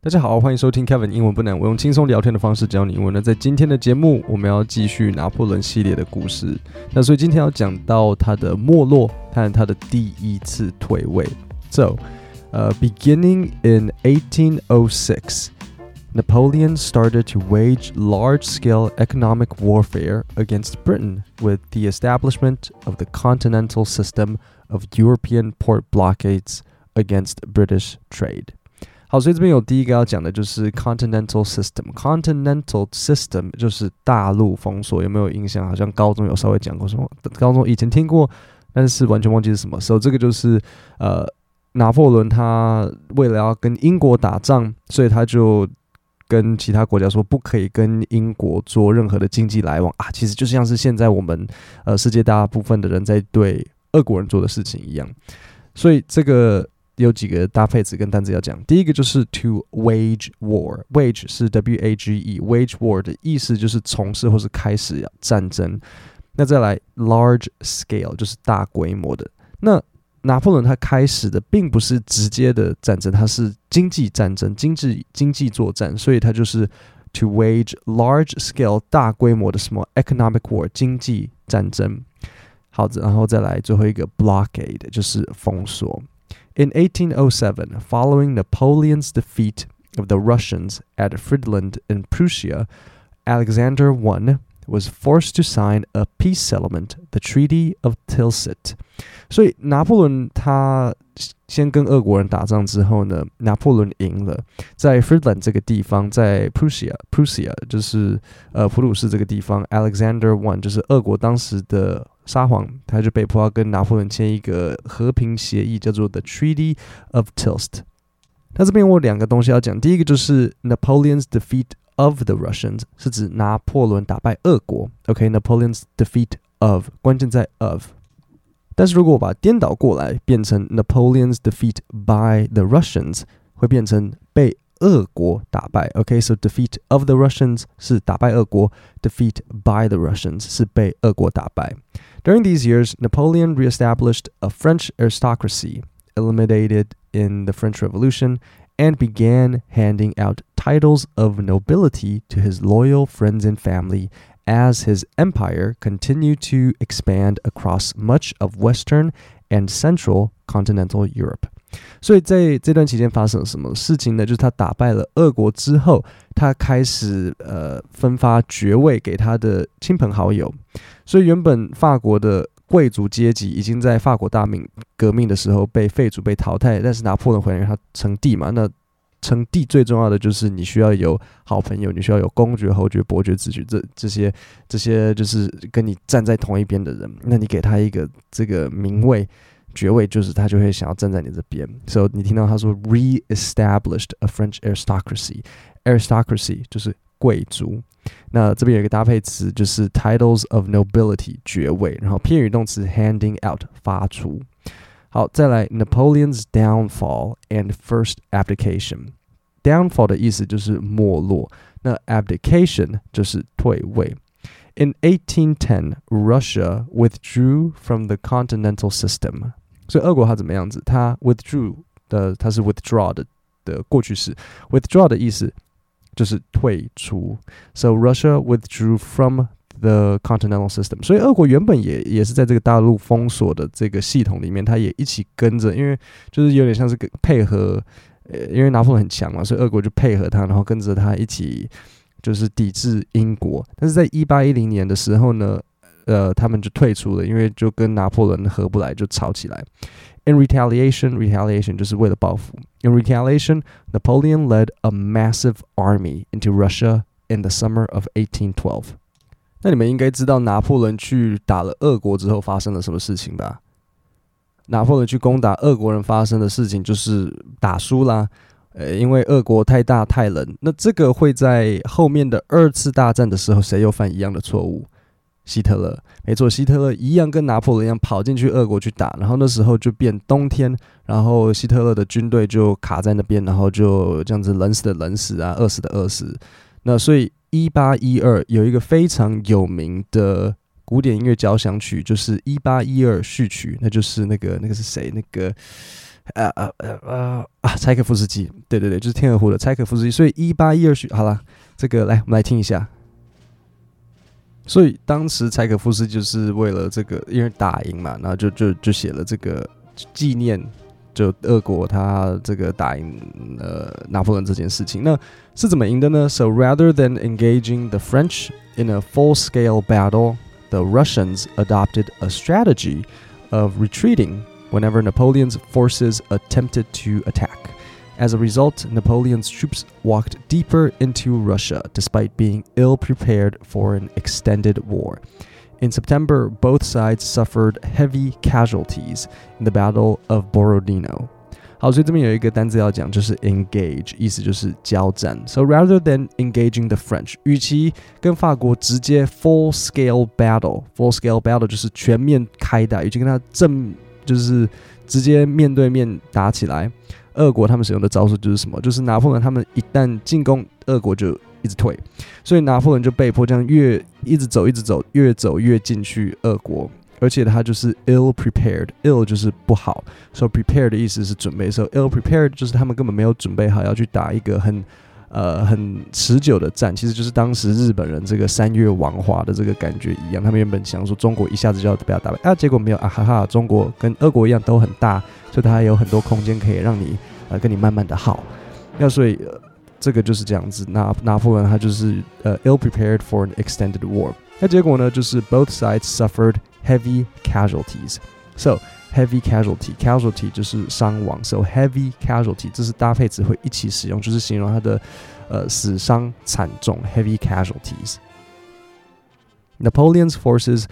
大家好，欢迎收听 Kevin 英文不难。我用轻松聊天的方式教你英文呢。在今天的节目，我们要继续拿破仑系列的故事。那所以今天要讲到他的没落和他的第一次退位。So, uh, beginning in 1806, Napoleon started to wage large-scale economic warfare against Britain with the establishment of the continental system of European port blockades against British trade. 好，所以这边有第一个要讲的就是 continental system。continental system 就是大陆封锁，有没有印象？好像高中有稍微讲过什么？高中以前听过，但是完全忘记是什么。所以这个就是呃，拿破仑他为了要跟英国打仗，所以他就跟其他国家说不可以跟英国做任何的经济来往啊。其实就像是现在我们呃世界大部分的人在对俄国人做的事情一样。所以这个。有几个搭配词跟单词要讲。第一个就是 to wage war，wage 是 w a g e，wage war 的意思就是从事或是开始战争。那再来 large scale 就是大规模的。那拿破仑他开始的并不是直接的战争，他是经济战争、经济经济作战，所以他就是 to wage large scale 大规模的什么 economic war 经济战争。好的，然后再来最后一个 blockade 就是封锁。In 1807, following Napoleon's defeat of the Russians at Friedland in Prussia, Alexander I was forced to sign a peace settlement, the Treaty of Tilsit. 所以拿破仑他先跟俄国人打仗之后呢，拿破仑赢了，在 Friedland 这个地方，在 Prussia，Prussia 就是呃普鲁士这个地方，Alexander I 就是俄国当时的 沙皇他就被迫要跟拿破仑签一个和平协议，叫做 The Treaty of Tilst。那这边我两个东西要讲，第一个就是 Napoleon's defeat of the Russians，是指拿破仑打败俄国。OK，Napoleon's defeat of，关键在 of。但是如果我把它颠倒过来，变成 Napoleon's defeat by the Russians，会变成被俄国打败。OK，so、defeat of the Russians 是打败俄国，defeat by the Russians 是被俄国打败。During these years, Napoleon reestablished a French aristocracy, eliminated in the French Revolution, and began handing out titles of nobility to his loyal friends and family as his empire continued to expand across much of Western and Central continental Europe. 所以在这段期间发生了什么事情呢？就是他打败了俄国之后，他开始呃分发爵位给他的亲朋好友。所以原本法国的贵族阶级已经在法国大明革命的时候被废除、被淘汰。但是拿破仑回来他称帝嘛，那称帝最重要的就是你需要有好朋友，你需要有公爵、侯爵、伯爵、子爵，这这些这些就是跟你站在同一边的人。那你给他一个这个名位。爵位就是他就会想要站在你这边，所以你听到他说 re-established a French aristocracy，aristocracy 就是贵族。那这边有一个搭配词就是 titles of nobility 爵位，然后片语动词 handing out 发出。好，再来 Napoleon's downfall and first abdication。downfall 的意思就是没落，那 abdication 就是退位。In 1810, Russia withdrew from the continental system. 所以俄国它怎么样子？它 withdrew 的，它是 withdraw 的的过去式。withdraw 的意思就是退出。So Russia withdrew from the continental system。所以俄国原本也也是在这个大陆封锁的这个系统里面，它也一起跟着，因为就是有点像是个配合，呃，因为拿破仑很强嘛，所以俄国就配合他，然后跟着他一起就是抵制英国。但是在一八一零年的时候呢？呃，他们就退出了，因为就跟拿破仑合不来，就吵起来。In retaliation, retaliation 就是为了报复。In retaliation, Napoleon led a massive army into Russia in the summer of 1812. 那你们应该知道拿破仑去打了俄国之后发生了什么事情吧？拿破仑去攻打俄国人发生的事情就是打输啦。呃，因为俄国太大太冷，那这个会在后面的二次大战的时候，谁又犯一样的错误？希特勒，没错，希特勒一样跟拿破仑一样跑进去俄国去打，然后那时候就变冬天，然后希特勒的军队就卡在那边，然后就这样子冷死的冷死啊，饿死的饿死。那所以一八一二有一个非常有名的古典音乐交响曲，就是一八一二序曲，那就是那个那个是谁？那个呃呃呃呃啊，柴可夫斯基，对对对，就是天鹅湖的柴可夫斯基。所以一八一二序好了，这个来我们来听一下。所以当时柴可夫斯基就是为了这个，因为打赢嘛，然后就就就写了这个纪念，就俄国他这个打赢呃拿破仑这件事情。那是怎么赢的呢？So rather than engaging the French in a full-scale battle, the Russians adopted a strategy of retreating whenever Napoleon's forces attempted to attack. As a result, Napoleon's troops walked deeper into Russia despite being ill prepared for an extended war. In September, both sides suffered heavy casualties in the Battle of Borodino. 好，所以这边有一个单词要讲，就是 engage，意思就是交战。So rather than engaging the French，与其跟法国直接 full scale battle，full scale battle 就是全面开打，与其跟他正就是直接面对面打起来。 俄国他们使用的招数就是什么？就是拿破仑他们一旦进攻俄国就一直退，所以拿破仑就被迫这样越一直走，一直走，越走越进去俄国，而且他就是 ill prepared，ill 就是不好，so prepared 的意思是准备，so ill prepared 就是他们根本没有准备好要去打一个很。呃，很持久的战，其实就是当时日本人这个三月亡华的这个感觉一样。他们原本想说中国一下子就要被他打败，啊，结果没有啊，哈哈，中国跟俄国一样都很大，所以它有很多空间可以让你呃跟你慢慢的耗。那所以、这个就是这样子。拿拿破仑他就是呃 ill prepared for an extended war。那结果呢，就是 both sides suffered heavy casualties. So heavy casualty casualty 就是伤亡，so heavy casualty 这是搭配词汇一起使用，就是形容它的呃死伤惨重 heavy casualties。Napoleon's forces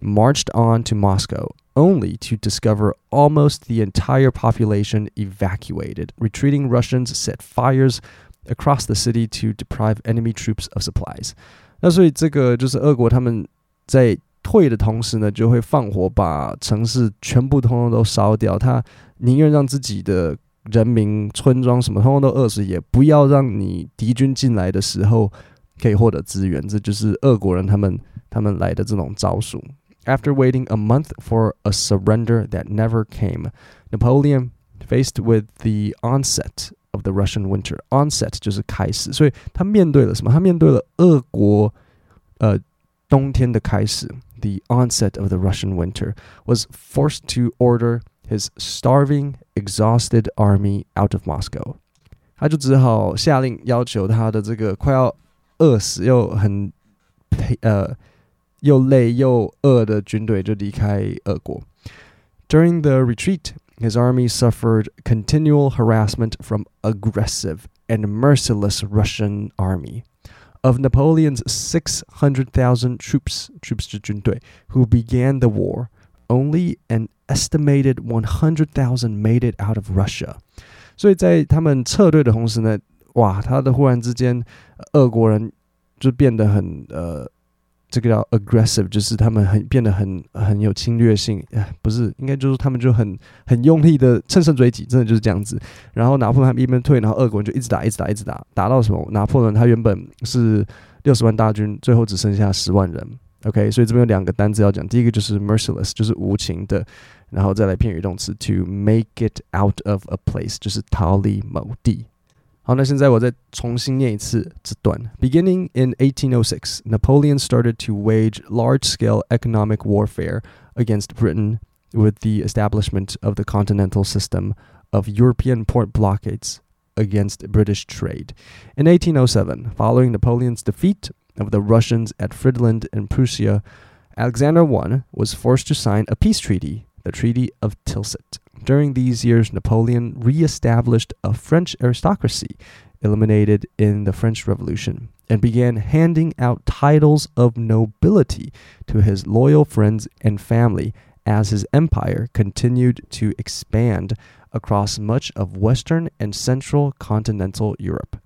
marched on to Moscow only to discover almost the entire population evacuated. Retreating Russians set fires across the city to deprive enemy troops of supplies. 那所以这个就是俄国他们在 退的同时呢，就会放火把城市全部通通都烧掉。他宁愿让自己的人民、村庄什么通通都饿死，也不要让你敌军进来的时候可以获得资源。这就是俄国人他们他们来的这种招数。After waiting a month for a surrender that never came, Napoleon, faced with the onset of the Russian winter, onset 就是开始，所以他面对了什么？他面对了俄国，呃，冬天的开始。The onset of the Russian winter was forced to order his starving, exhausted army out of Moscow. 他就只好下令要求他的这个快要饿死又很呃又累又饿的军队就离开俄国。During the retreat, his army suffered continual harassment from aggressive and merciless Russian army. Of Napoleon's 600,000 troops, troops 是军队, who began the war, only an estimated 100,000 made it out of Russia. 所以在他们撤退的同时呢，哇，他的忽然之间，俄国人就变得很呃 这个叫 aggressive，就是他们很变得很很有侵略性，哎，不是，应该就是他们就很很用力的乘胜追击，真的就是这样子。然后拿破仑他们一边退，然后俄国人就一直打，一直打，一直打，打到什么？拿破仑他原本是六十万大军，最后只剩下十万人。OK，所以这边有两个单词要讲，第一个就是 merciless，就是无情的，然后再来片语动词 to make it out of a place，就是逃离某地。好，那现在我再重新念一次这段。Beginning in 1806, Napoleon started to wage large-scale economic warfare against Britain with the establishment of the continental system of European port blockades against British trade. In 1807, following Napoleon's defeat of the Russians at Friedland in Prussia, Alexander I was forced to sign a peace treaty, the Treaty of Tilsit. During these years, Napoleon re established a French aristocracy eliminated in the French Revolution and began handing out titles of nobility to his loyal friends and family as his empire continued to expand across much of Western and Central continental Europe.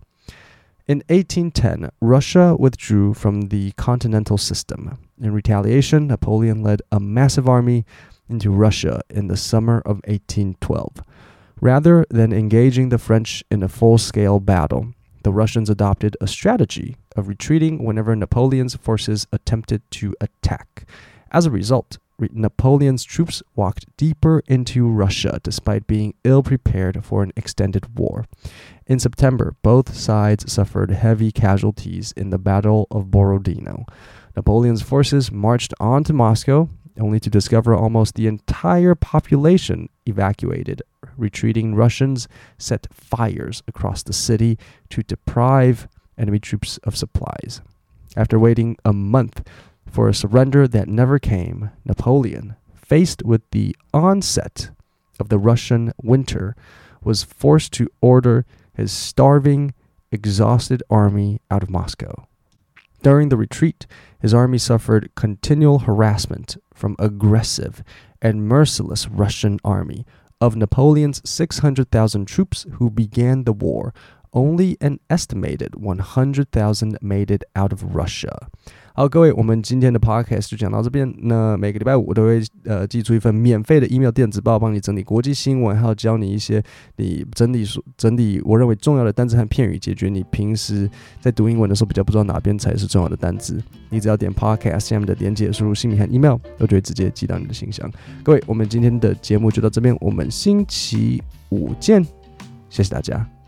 In 1810, Russia withdrew from the continental system. In retaliation, Napoleon led a massive army into Russia in the summer of 1812. Rather than engaging the French in a full scale battle, the Russians adopted a strategy of retreating whenever Napoleon's forces attempted to attack. As a result, Napoleon's troops walked deeper into Russia despite being ill prepared for an extended war. In September, both sides suffered heavy casualties in the Battle of Borodino. Napoleon's forces marched on to Moscow, only to discover almost the entire population evacuated. Retreating Russians set fires across the city to deprive enemy troops of supplies. After waiting a month for a surrender that never came, Napoleon, faced with the onset of the Russian winter, was forced to order his starving, exhausted army out of Moscow. During the retreat, his army suffered continual harassment from aggressive and merciless Russian army. Of Napoleon's 600,000 troops who began the war, only an estimated 100,000 made it out of Russia. 好，各位，我们今天的 podcast 就讲到这边。那每个礼拜五我都会呃寄出一份免费的 email 电子报，帮你整理国际新闻，还有教你一些你整理整理我认为重要的单词和片语，解决你平时在读英文的时候比较不知道哪边才是重要的单词。你只要点 podcast 下面的连接，输入姓名和 email，我就会直接寄到你的信箱。各位，我们今天的节目就到这边，我们星期五见，谢谢大家。